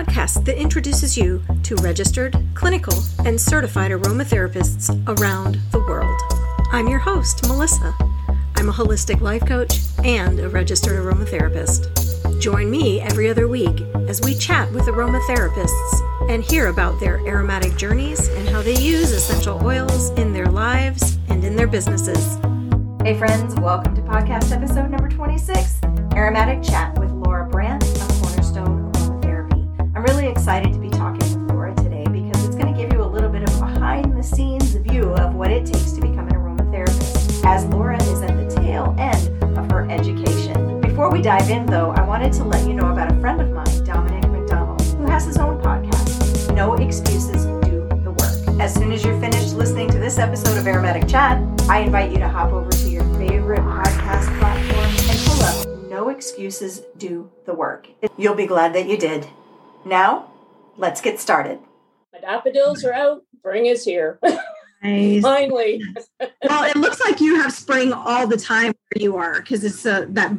podcast that introduces you to registered, clinical, and certified aromatherapists around the world. I'm your host, Melissa. I'm a holistic life coach and a registered aromatherapist. Join me every other week as we chat with aromatherapists and hear about their aromatic journeys and how they use essential oils in their lives and in their businesses. Hey, friends, welcome to podcast episode number 26 Aromatic Chat excited to be talking with Laura today because it's going to give you a little bit of a behind the scenes view of what it takes to become an aromatherapist, as Laura is at the tail end of her education. Before we dive in, though, I wanted to let you know about a friend of mine, Dominic McDonald, who has his own podcast, No Excuses Do the Work. As soon as you're finished listening to this episode of Aromatic Chat, I invite you to hop over to your favorite podcast platform and pull up No Excuses Do the Work. You'll be glad that you did. Now, let's get started. My daffodils are out. Spring is here. Nice. Finally. well, it looks like you have spring all the time where you are because it's uh, that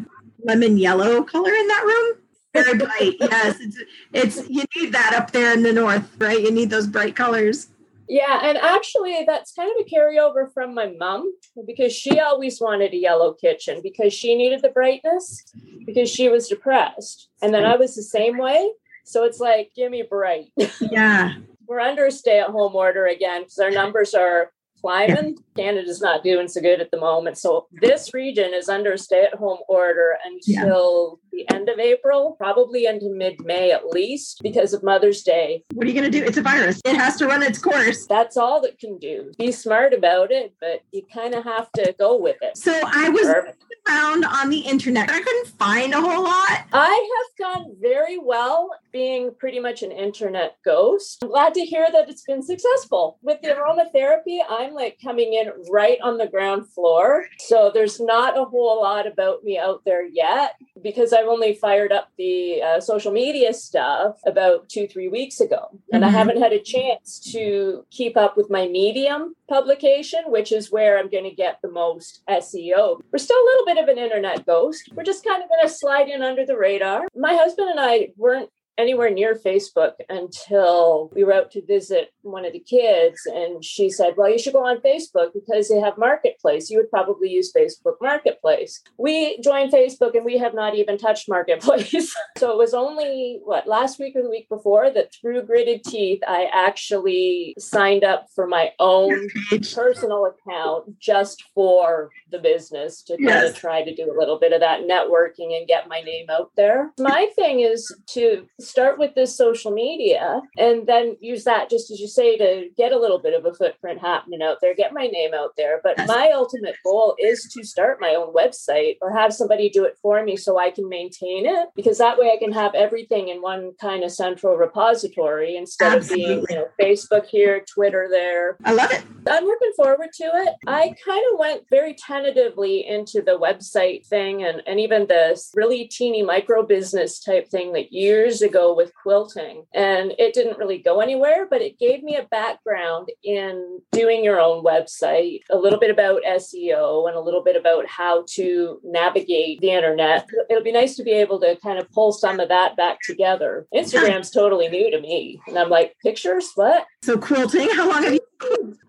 lemon yellow color in that room. Very bright. yes, it's it's you need that up there in the north, right? You need those bright colors. Yeah, and actually, that's kind of a carryover from my mom because she always wanted a yellow kitchen because she needed the brightness because she was depressed. And then I was the same way. So it's like, give me a break. Yeah. We're under a stay at home order again because our numbers are climbing. Canada's not doing so good at the moment. So this region is under stay at home order until yeah. the end of April, probably into mid May at least, because of Mother's Day. What are you going to do? It's a virus. It has to run its course. That's all it can do. Be smart about it, but you kind of have to go with it. So I was Perfect. around on the internet. I couldn't find a whole lot. I have done very well being pretty much an internet ghost. I'm glad to hear that it's been successful. With the aromatherapy, I'm like coming in right on the ground floor. So there's not a whole lot about me out there yet because I've only fired up the uh, social media stuff about two, three weeks ago. And mm-hmm. I haven't had a chance to keep up with my Medium publication, which is where I'm going to get the most SEO. We're still a little bit of an internet ghost. We're just kind of going to slide in under the radar. My husband and I weren't anywhere near Facebook until we were out to visit one of the kids. And she said, Well, you should go on Facebook because they have Marketplace. You would probably use Facebook Marketplace. We joined Facebook and we have not even touched Marketplace. so it was only, what, last week or the week before that through Gritted Teeth, I actually signed up for my own personal account just for the business to yes. kind of try to do a little bit of that networking and get my name out there. My thing is to start with this social media and then use that just as you say to get a little bit of a footprint happening out there get my name out there. But my ultimate goal is to start my own website or have somebody do it for me so i can maintain it because that way i can have everything in one kind of central repository instead Absolutely. of being you know facebook here twitter there. I love it. I'm looking forward to it. I kind of went very tentatively into the website thing and, and even this really teeny micro business type thing that years ago ago with quilting and it didn't really go anywhere, but it gave me a background in doing your own website, a little bit about SEO and a little bit about how to navigate the internet. It'll be nice to be able to kind of pull some of that back together. Instagram's totally new to me. And I'm like, pictures? What? So quilting, how long have you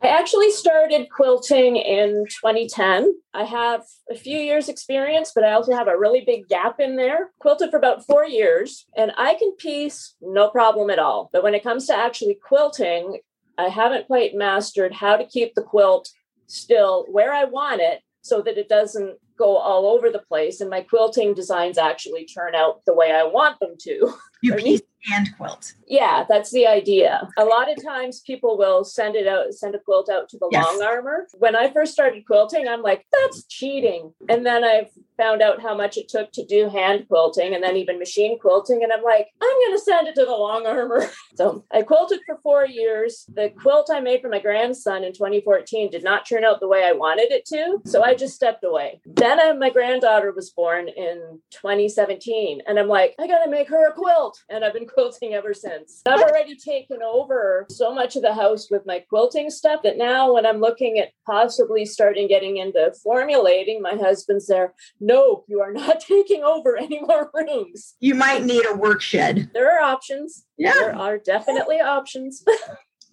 I actually started quilting in 2010. I have a few years experience, but I also have a really big gap in there. Quilted for about 4 years and I can piece no problem at all. But when it comes to actually quilting, I haven't quite mastered how to keep the quilt still where I want it so that it doesn't go all over the place and my quilting designs actually turn out the way I want them to. You piece and quilt. Yeah, that's the idea. A lot of times people will send it out, send a quilt out to the yes. long armer. When I first started quilting, I'm like, that's cheating. And then I've found out how much it took to do hand quilting and then even machine quilting. And I'm like, I'm going to send it to the long armer. so I quilted for four years. The quilt I made for my grandson in 2014 did not turn out the way I wanted it to. So I just stepped away. Then I, my granddaughter was born in 2017. And I'm like, I got to make her a quilt. And I've been quilting ever since. I've already taken over so much of the house with my quilting stuff that now when I'm looking at possibly starting getting into formulating, my husband's there, no, you are not taking over any more rooms. You might need a work shed. There are options. Yeah. There are definitely options.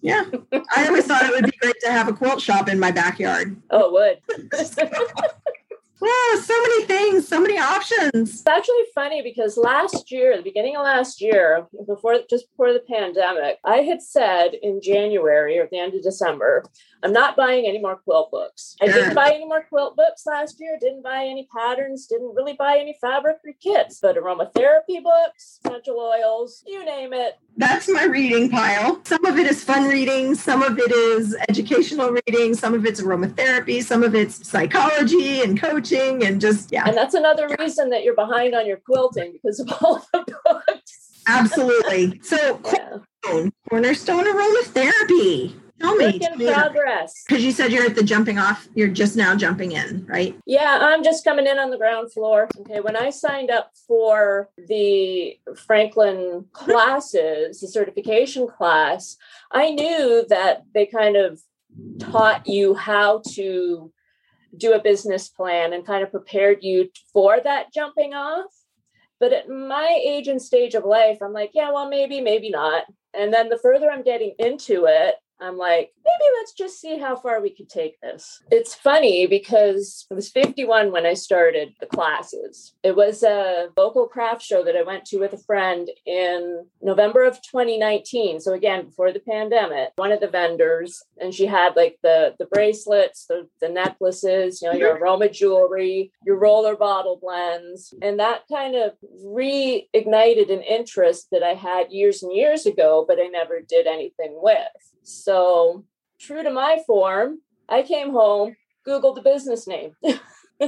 Yeah. I always thought it would be great to have a quilt shop in my backyard. oh, it would. Wow, so many things, so many options. It's actually funny because last year, the beginning of last year, before just before the pandemic, I had said in January or the end of December, I'm not buying any more quilt books. I didn't buy any more quilt books last year, didn't buy any patterns, didn't really buy any fabric or kits, but aromatherapy books, essential oils, you name it. That's my reading pile. Some of it is fun reading, some of it is educational reading, some of it's aromatherapy, some of it's psychology and coaching and just yeah. And that's another reason that you're behind on your quilting because of all the books. Absolutely. So Yeah. cornerstone, cornerstone aromatherapy. Tell me. Work in progress. Because you said you're at the jumping off, you're just now jumping in, right? Yeah, I'm just coming in on the ground floor. Okay, when I signed up for the Franklin classes, the certification class, I knew that they kind of taught you how to do a business plan and kind of prepared you for that jumping off. But at my age and stage of life, I'm like, yeah, well, maybe, maybe not. And then the further I'm getting into it, I'm like, maybe let's just see how far we could take this. It's funny because I was 51 when I started the classes. It was a local craft show that I went to with a friend in November of 2019. So again, before the pandemic, one of the vendors, and she had like the the bracelets, the, the necklaces, you know, your aroma jewelry, your roller bottle blends. And that kind of reignited an interest that I had years and years ago, but I never did anything with. So, true to my form, I came home, Googled the business name.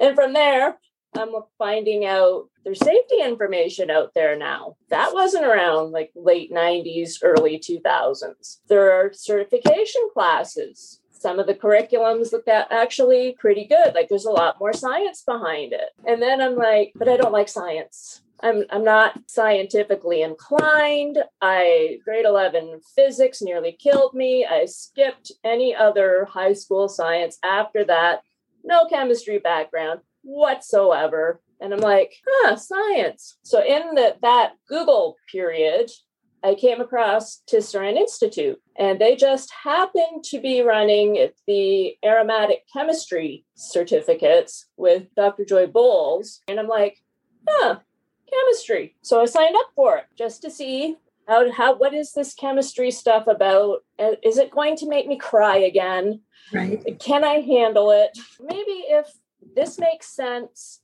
and from there, I'm finding out there's safety information out there now. That wasn't around like late 90s, early 2000s. There are certification classes. Some of the curriculums look at actually pretty good. Like there's a lot more science behind it. And then I'm like, but I don't like science. I'm I'm not scientifically inclined. I grade 11 physics nearly killed me. I skipped any other high school science after that. No chemistry background whatsoever. And I'm like, huh, science. So in the, that Google period, I came across Tisserand Institute, and they just happened to be running the aromatic chemistry certificates with Dr. Joy Bowles. And I'm like, huh, chemistry. So I signed up for it just to see how, how what is this chemistry stuff about? Uh, Is it going to make me cry again? Right. Can I handle it? Maybe if this makes sense,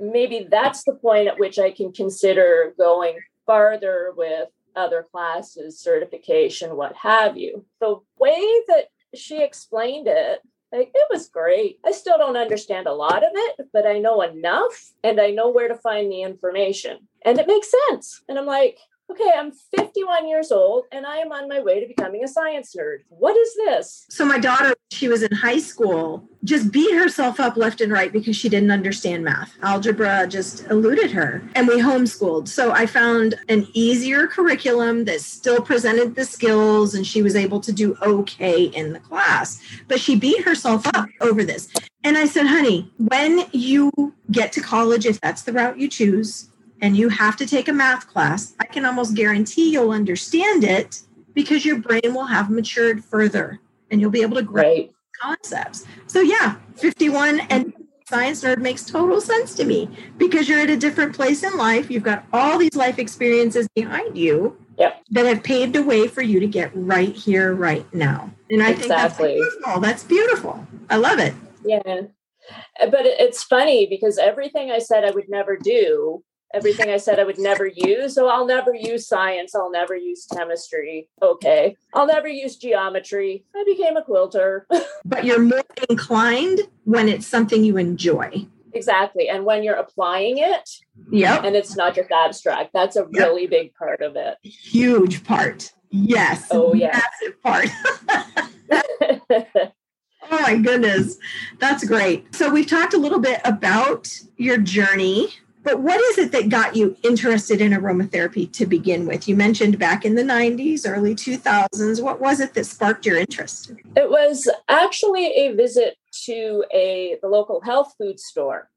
maybe that's the point at which I can consider going farther with other classes, certification, what have you. The way that she explained it, like it was great. I still don't understand a lot of it, but I know enough and I know where to find the information. And it makes sense. And I'm like, okay, I'm 51 years old and I am on my way to becoming a science nerd. What is this? So my daughter, she was in high school, just beat herself up left and right because she didn't understand math. Algebra just eluded her. And we homeschooled. So I found an easier curriculum that still presented the skills and she was able to do okay in the class. But she beat herself up over this. And I said, honey, when you get to college, if that's the route you choose, and you have to take a math class, I can almost guarantee you'll understand it because your brain will have matured further and you'll be able to grasp Right. concepts. So yeah, 51 and science nerd makes total sense to me because you're at a different place in life. You've got all these life experiences behind you Yep. that have paved a way for you to get right here, right now. And I Exactly. think that's beautiful. That's beautiful. I love it. Yeah. But it's funny because everything I said I would never do, everything I said I would never use. So I'll never use science. I'll never use chemistry. Okay. I'll never use geometry. I became a quilter. But you're more inclined when it's something you enjoy. exactly. And when you're applying it yeah, and it's not just abstract, that's a Yep. really big part of it. Huge part. Yes. Oh, yeah. Massive part. Oh my goodness. That's great. So we've talked a little bit about your journey But what is it that got you interested in aromatherapy to begin with? You mentioned back in the 90s, early 2000s. What was it that sparked your interest? It was actually a visit to a the local health food store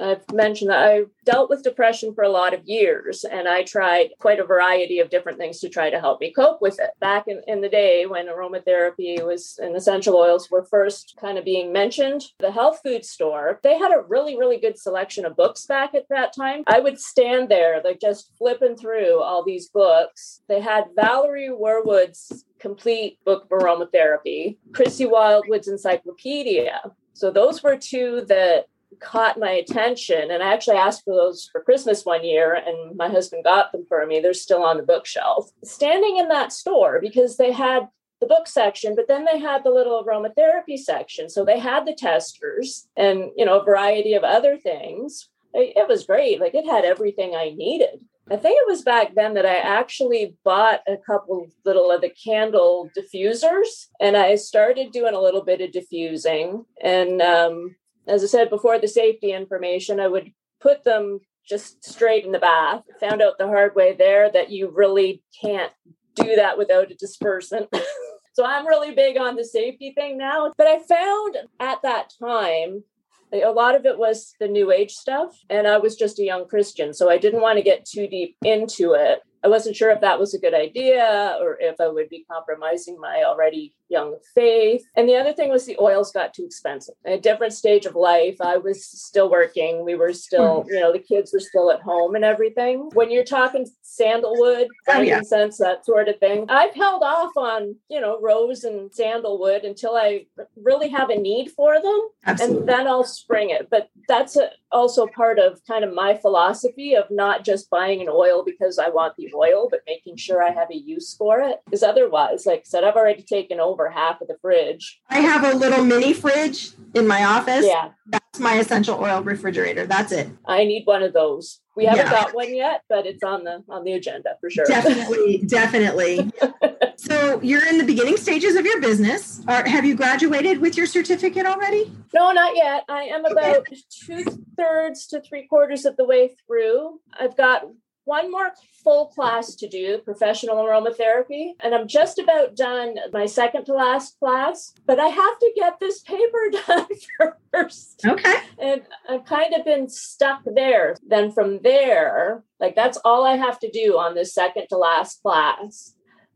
I've mentioned, that I dealt with depression for a lot of years, and I tried quite a variety of different things to try to help me cope with it. Back in, in the day when aromatherapy was and essential oils were first kind of being mentioned, the health food store, they had a really, really good selection of books back at that time. I would stand there, like just flipping through all these books. They had Valerie Worwood's complete book of aromatherapy, Chrissie Wildwood's encyclopedia. So those were two that caught my attention and i actually asked for those for christmas one year and my husband got them for me. They're still on the bookshelf. Standing in that store because they had the book section but then they had the little aromatherapy section. So they had the testers and you know a variety of other things. It was great. Like it had everything i needed. I think it was back then that I actually bought a couple little of the candle diffusers and I started doing a little bit of diffusing. And um, as I said before, the safety information, I would put them just straight in the bath. Found out the hard way there that you really can't do that without a dispersant. so I'm really big on the safety thing now. But I found at that time, a lot of it was the new age stuff. And I was just a young Christian. So I didn't want to get too deep into it. I wasn't sure if that was a good idea or if I would be compromising my already young faith. And the other thing was the oils got too expensive. At a different stage of life, I was still working. We were still, hmm. you know, the kids were still at home and everything. When you're talking sandalwood, frankincense, oh, yeah. that sort of thing, I've held off on, you know, rose and sandalwood until I really have a need for them. Absolutely. And then I'll spring it. But that's a, also part of kind of my philosophy of not just buying an oil because I want the oil, but making sure I have a use for it. Because otherwise, like I said, I've already taken over half of the fridge. I have a little mini fridge in my office. Yeah. That's my essential oil refrigerator. That's it. I need one of those. We haven't yeah. got one yet, but it's on the on the agenda for sure. Definitely, definitely. so you're in the beginning stages of your business. Are, have you graduated with your certificate already? No, not yet. I am about okay. two thirds to three quarters of the way through. I've got one more full class to do, professional aromatherapy, and I'm just about done my second to last class, but I have to get this paper done first. Okay. And I've kind of been stuck there. Then from there, like that's all I have to do on this second to last class.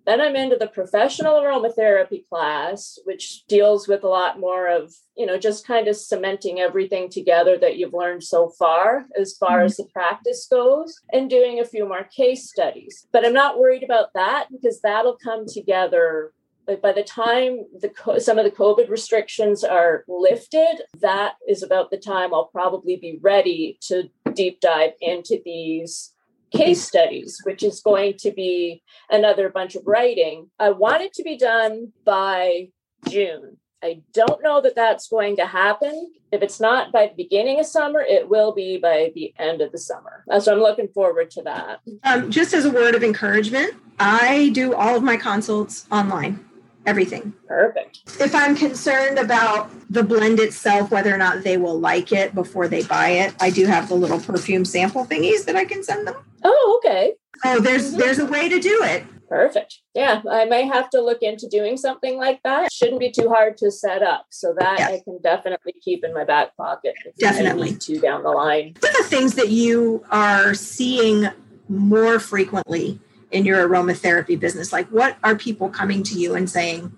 Then I'm into the professional aromatherapy class, which deals with a lot more of, you know, just kind of cementing everything together that you've learned so far as far mm-hmm. as the practice goes and doing a few more case studies. But I'm not worried about that because that'll come together like by the time the some of the covid restrictions are lifted that is about the time i'll probably be ready to deep dive into these case studies, which is going to be another bunch of writing. I want it to be done by June. I don't know that that's going to happen. If it's not by the beginning of summer, it will be by the end of the summer. So I'm looking forward to that. Um, just as a word of encouragement, I do all of my consults online everything. Perfect. If I'm concerned about the blend itself, whether or not they will like it before they buy it, I do have the little perfume sample thingies that I can send them. Oh, okay. Oh, there's mm-hmm. there's a way to do it. Perfect. Yeah, I may have to look into doing something like that. Shouldn't be too hard to set up, so that yes. I can definitely keep in my back pocket. definitely, to down the line. What are the things that you are seeing more frequently in your aromatherapy business? Like, what are people coming to you and saying,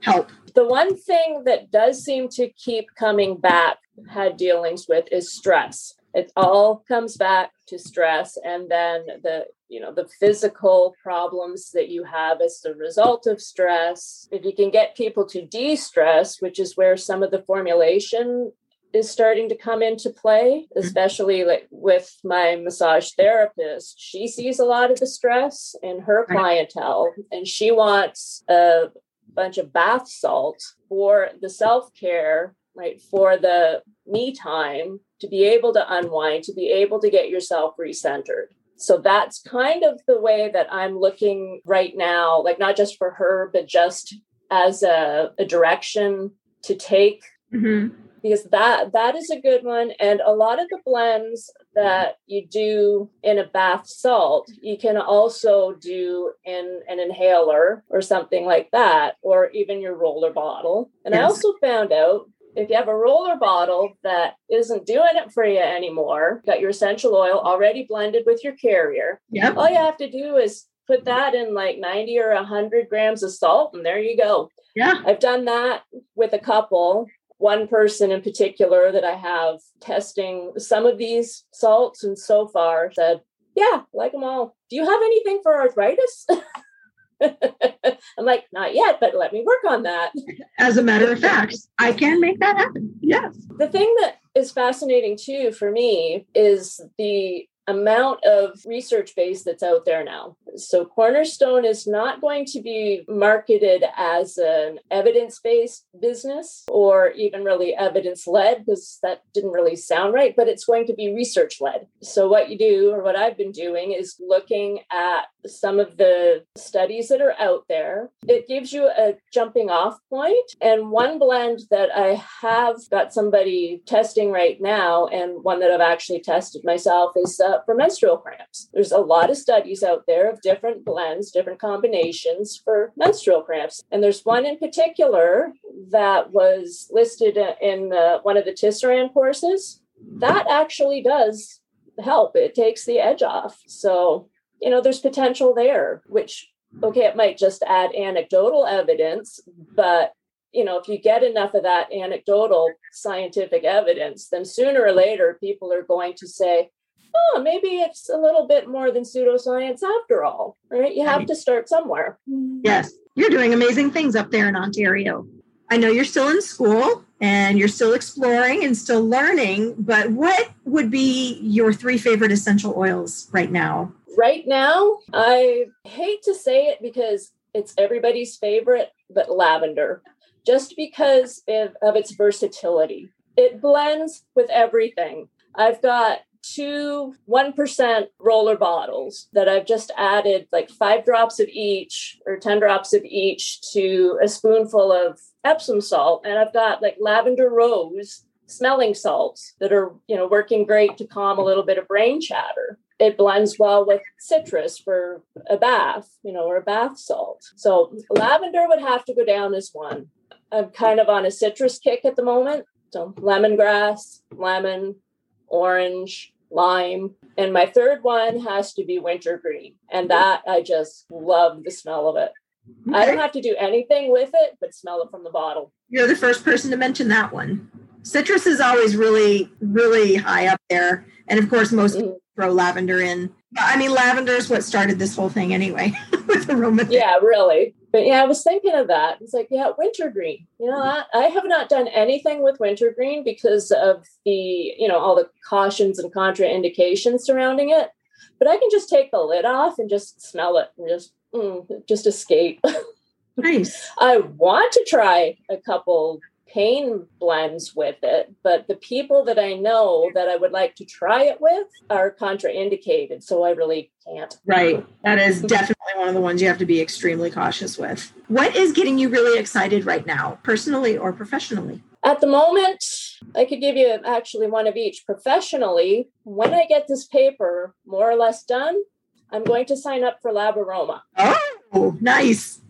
help? The one thing that does seem to keep coming back, had dealings with, is stress. It all comes back to stress and then the you know the physical problems that you have as the result of stress if you can get people to de-stress which is where some of the formulation is starting to come into play, mm-hmm. especially like with my massage therapist. She sees a lot of the stress in her clientele and she wants a bunch of bath salt for the self-care, right? For the me time to be able to unwind, to be able to get yourself recentered. So that's kind of the way that I'm looking right now, like not just for her, but just as a, a direction to take. Mm-hmm because that that is a good one and a lot of the blends that you do in a bath salt, you can also do in an inhaler or something like that, or even your roller bottle. And yes. I also found out if you have a roller bottle that isn't doing it for you anymore, got your essential oil already blended with your carrier. Yep. All you have to do is put that in like 90 or 100 grams of salt, and there you go. Yeah. I've done that with a couple. One person in particular that I have testing some of these salts, and so far said, Yeah, like them all. Do you have anything for arthritis? I'm like, not yet, but let me work on that. As a matter of fact, I can make that happen. Yes. The thing that is fascinating too for me is the amount of research base that's out there now. So Cornerstone is not going to be marketed as an evidence-based business or even really evidence-led because that didn't really sound right, but it's going to be research-led. So what you do or what I've been doing is looking at some of the studies that are out there. It gives you a jumping off point. and one blend that I have got somebody testing right now and one that I've actually tested myself is uh, for menstrual cramps. There's a lot of studies out there of different blends, different combinations for menstrual cramps. And there's one in particular that was listed in uh, one of the Tisserand courses. That actually does help. It takes the edge off. So, you know, there's potential there, which, okay, it might just add anecdotal evidence, but you know, if you get enough of that anecdotal scientific evidence, then sooner or later people are going to say, oh, maybe it's a little bit more than pseudoscience after all, right? You have to start somewhere. Yes, you're doing amazing things up there in Ontario. I know you're still in school and you're still exploring and still learning, but what would be your three favorite essential oils right now? Right now, I hate to say it because it's everybody's favorite, but lavender, just because of, of its versatility. It blends with everything. I've got two 1% roller bottles that I've just added like five drops of each or 10 drops of each to a spoonful of Epsom salt. And I've got like lavender rose smelling salts that are, you know, working great to calm a little bit of brain chatter. It blends well with citrus for a bath, you know, or a bath salt. So lavender would have to go down as one. I'm kind of on a citrus kick at the moment. So lemongrass, lemon, orange, lime. And my third one has to be wintergreen. And that I just love the smell of it. Okay. I don't have to do anything with it, but smell it from the bottle. You're the first person to mention that one. Citrus is always really, really high up there. And of course, most mm-hmm. throw lavender in. I mean, lavender is what started this whole thing anyway with aroma. Yeah, really. But yeah, I was thinking of that. It's like, yeah, wintergreen. You know, I, I have not done anything with wintergreen because of the, you know, all the cautions and contraindications surrounding it. But I can just take the lid off and just smell it and just mm, just escape. Nice. I want to try a couple pain blends with it, but the people that I know that I would like to try it with are contraindicated. So I really can't. Right. That is definitely one of the ones you have to be extremely cautious with. What is getting you really excited right now, personally or professionally? At the moment, I could give you actually one of each. Professionally, when I get this paper more or less done, I'm going to sign up for Lab Aroma. Oh, nice.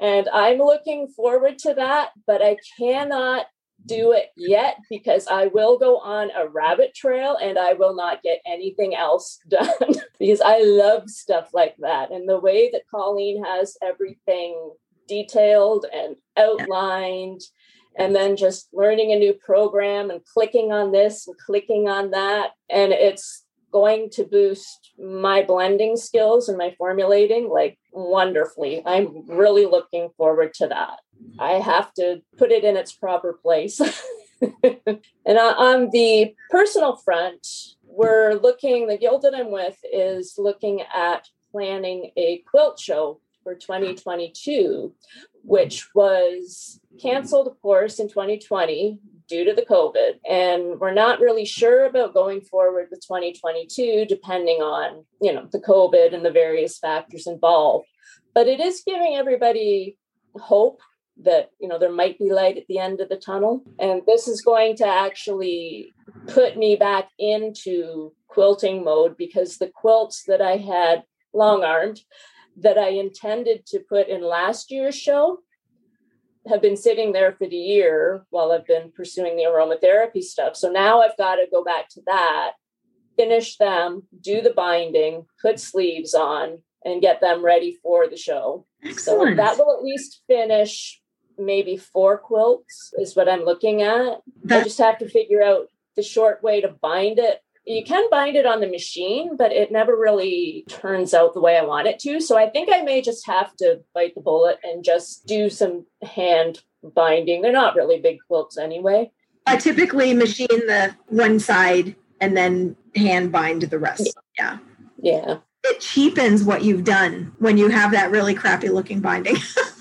And I'm looking forward to that, but I cannot do it yet because I will go on a rabbit trail and I will not get anything else done because I love stuff like that. And the way that Colleen has everything detailed and outlined, and then just learning a new program and clicking on this and clicking on that. And it's going to boost my blending skills and my formulating like wonderfully. I'm really looking forward to that. I have to put it in its proper place. and on the personal front, we're looking, the guild that I'm with is looking at planning a quilt show for 2022, which was canceled, of course, in 2020 due to the COVID. And we're not really sure about going forward with 2022, depending on, you know, the COVID and the various factors involved. But it is giving everybody hope that, you know, there might be light at the end of the tunnel. And this is going to actually put me back into quilting mode because the quilts that I had long armed that I intended to put in last year's show have been sitting there for the year while I've been pursuing the aromatherapy stuff. So now I've got to go back to that, finish them, do the binding, put sleeves on, and get them ready for the show. Excellent. So that will at least finish maybe four quilts, is what I'm looking at. I just have to figure out the short way to bind it. You can bind it on the machine, but it never really turns out the way I want it to. So I think I may just have to bite the bullet and just do some hand binding. They're not really big quilts anyway. I typically machine the one side and then hand bind the rest. Yeah. Yeah. It cheapens what you've done when you have that really crappy looking binding.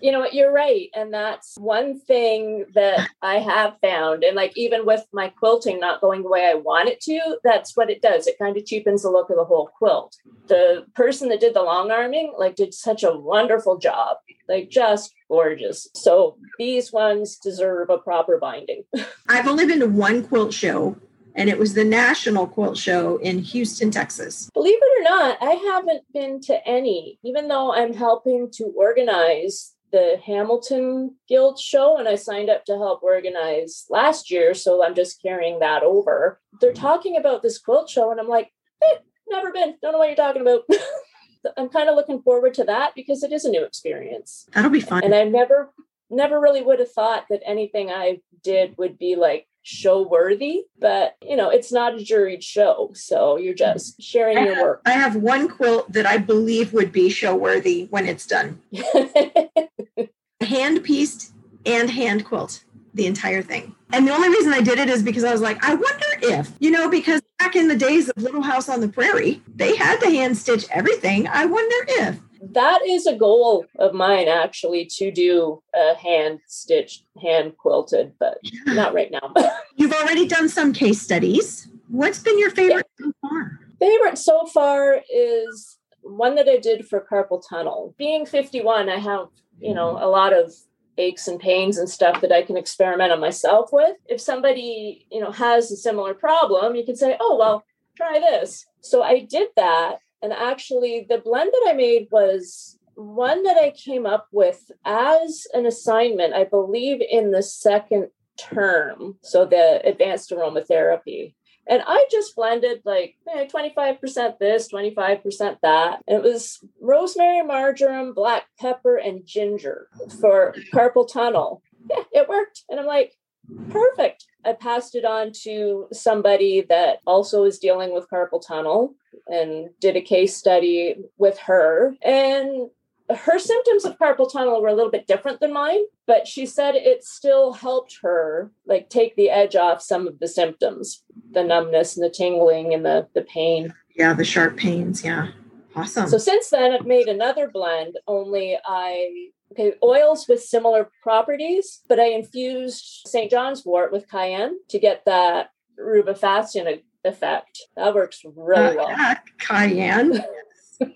You know what? You're right. And that's one thing that I have found. And like, even with my quilting not going the way I want it to, that's what it does. It kind of cheapens the look of the whole quilt. The person that did the long arming, like, did such a wonderful job, like, just gorgeous. So these ones deserve a proper binding. I've only been to one quilt show, and it was the National Quilt Show in Houston, Texas. Believe it or not, I haven't been to any, even though I'm helping to organize the Hamilton Guild show and I signed up to help organize last year. So I'm just carrying that over. They're talking about this quilt show, and I'm like, eh, never been. Don't know what you're talking about. I'm kind of looking forward to that because it is a new experience. That'll be fun. And I never, never really would have thought that anything I did would be like show worthy, but you know, it's not a juried show. So you're mm-hmm. just sharing your work. I have one quilt that I believe would be show worthy when it's done. Hand pieced and hand quilt, the entire thing. And the only reason I did it is because I was like, I wonder if, you know, because back in the days of Little House on the Prairie, they had to hand stitch everything. I wonder if. That is a goal of mine actually to do a hand stitched, hand quilted, but not right now. You've already done some case studies. What's been your favorite so far? Favorite so far is one that I did for carpal tunnel. Being 51, I have, you know, mm-hmm. a lot of aches and pains and stuff that I can experiment on myself with. If somebody, you know, has a similar problem, you can say, "Oh, well, try this." So I did that, and actually the blend that I made was one that I came up with as an assignment, I believe in the second term, so the advanced aromatherapy. And I just blended like eh, 25% this, 25% that. And it was rosemary, marjoram, black pepper, and ginger for carpal tunnel. Yeah, it worked. And I'm like, perfect. I passed it on to somebody that also is dealing with carpal tunnel and did a case study with her. And her symptoms of carpal tunnel were a little bit different than mine, but she said it still helped her like take the edge off some of the symptoms, the numbness and the tingling and the, the pain. Yeah, the sharp pains. Yeah. Awesome. So since then I've made another blend, only I okay, oils with similar properties, but I infused St. John's wort with cayenne to get that rubefacient effect. That works really well. Uh, cayenne. Just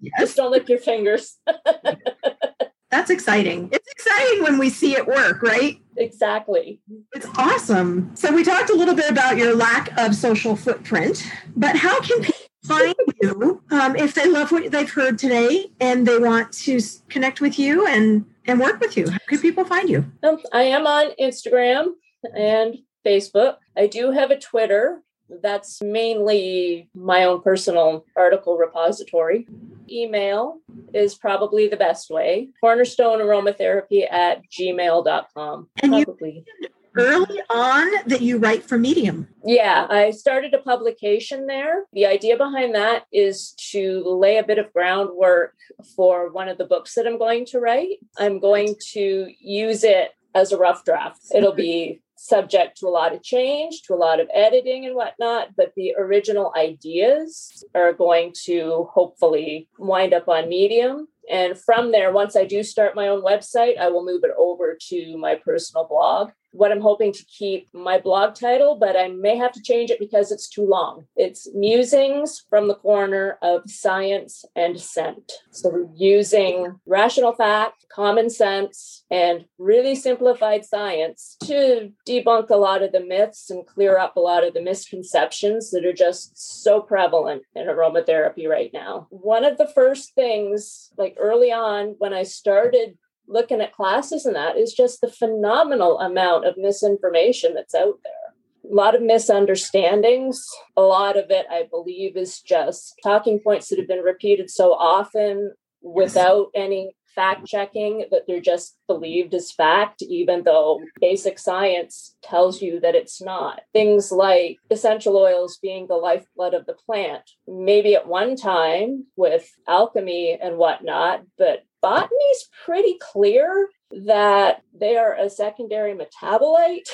Yes. don't lick your fingers. That's exciting. It's exciting when we see it work, right? exactly. It's awesome. So we talked a little bit about your lack of social footprint, but how can people find you um, if they love what they've heard today and they want to connect with you and and work with you? How can people find you? Um, I am on Instagram and Facebook. I do have a Twitter. That's mainly my own personal article repository. Email is probably the best way. Cornerstone aromatherapy at gmail.com. And you- Probably. Early on that you write for Medium. Yeah, I started a publication there. The idea behind that is to lay a bit of groundwork for one of the books that I'm going to write. I'm going to use it as a rough draft. It'll be subject to a lot of change, to a lot of editing and whatnot, but the original ideas are going to hopefully wind up on Medium. And from there, once I do start my own website, I will move it over to my personal blog what I'm hoping to keep my blog title, but I may have to change it because it's too long. It's Musings from the Corner of Science and Scent. So, we're using rational fact, common sense, and really simplified science to debunk a lot of the myths and clear up a lot of the misconceptions that are just so prevalent in aromatherapy right now. One of the first things, like early on when I started looking at classes and that is just the phenomenal amount of misinformation that's out there. A lot of misunderstandings. A lot of it, I believe, is just talking points that have been repeated so often without any fact checking that they're just believed as fact, even though basic science tells you that it's not. Things like essential oils being the lifeblood of the plant, maybe at one time with alchemy and whatnot, but botany's pretty clear that they are a secondary metabolite.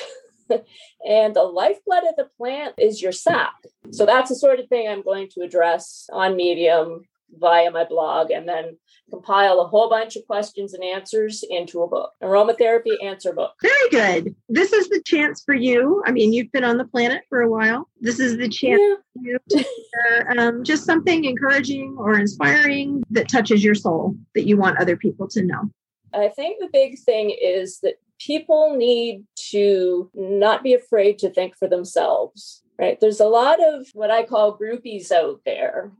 and the lifeblood of the plant is your sap. So that's the sort of thing I'm going to address on Medium via my blog and then compile a whole bunch of questions and answers into a book aromatherapy answer book. Very good. This is the chance for you. I mean you've been on the planet for a while. This is the chance yeah. for you to share um, just something encouraging or inspiring that touches your soul that you want other people to know. I think the big thing is that people need to not be afraid to think for themselves right? There's a lot of what i call groupies out there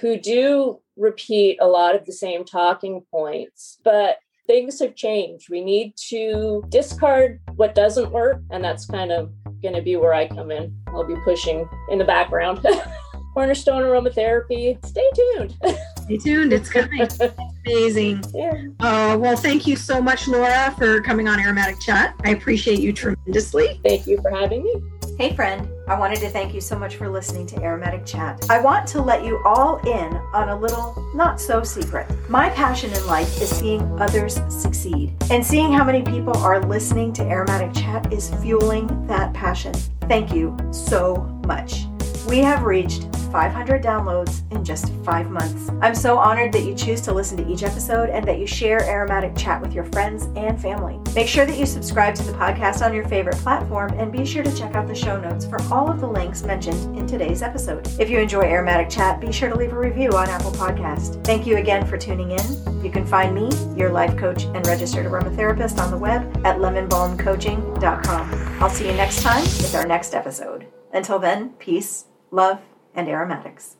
who do repeat a lot of the same talking points, but things have changed. We need to discard what doesn't work, and that's kind of going to be where I come in. I'll be pushing in the background. Cornerstone Aromatherapy. Stay tuned. Stay tuned. It's coming. Amazing. Yeah. Uh, well, thank you so much, Laura, for coming on Aromatic Chat. I appreciate you tremendously. Thank you for having me. Hey, friend. I wanted to thank you so much for listening to Aromatic Chat. I want to let you all in on a little not so secret. My passion in life is seeing others succeed, and seeing how many people are listening to Aromatic Chat is fueling that passion. Thank you so much. We have reached 500 downloads in just five months. I'm so honored that you choose to listen to each episode and that you share Aromatic Chat with your friends and family. Make sure that you subscribe to the podcast on your favorite platform and be sure to check out the show notes for all of the links mentioned in today's episode. If you enjoy Aromatic Chat, be sure to leave a review on Apple Podcast. Thank you again for tuning in. You can find me, your life coach and registered aromatherapist, on the web at lemonbalmcoaching.com. I'll see you next time with our next episode. Until then, peace, love, and aromatics.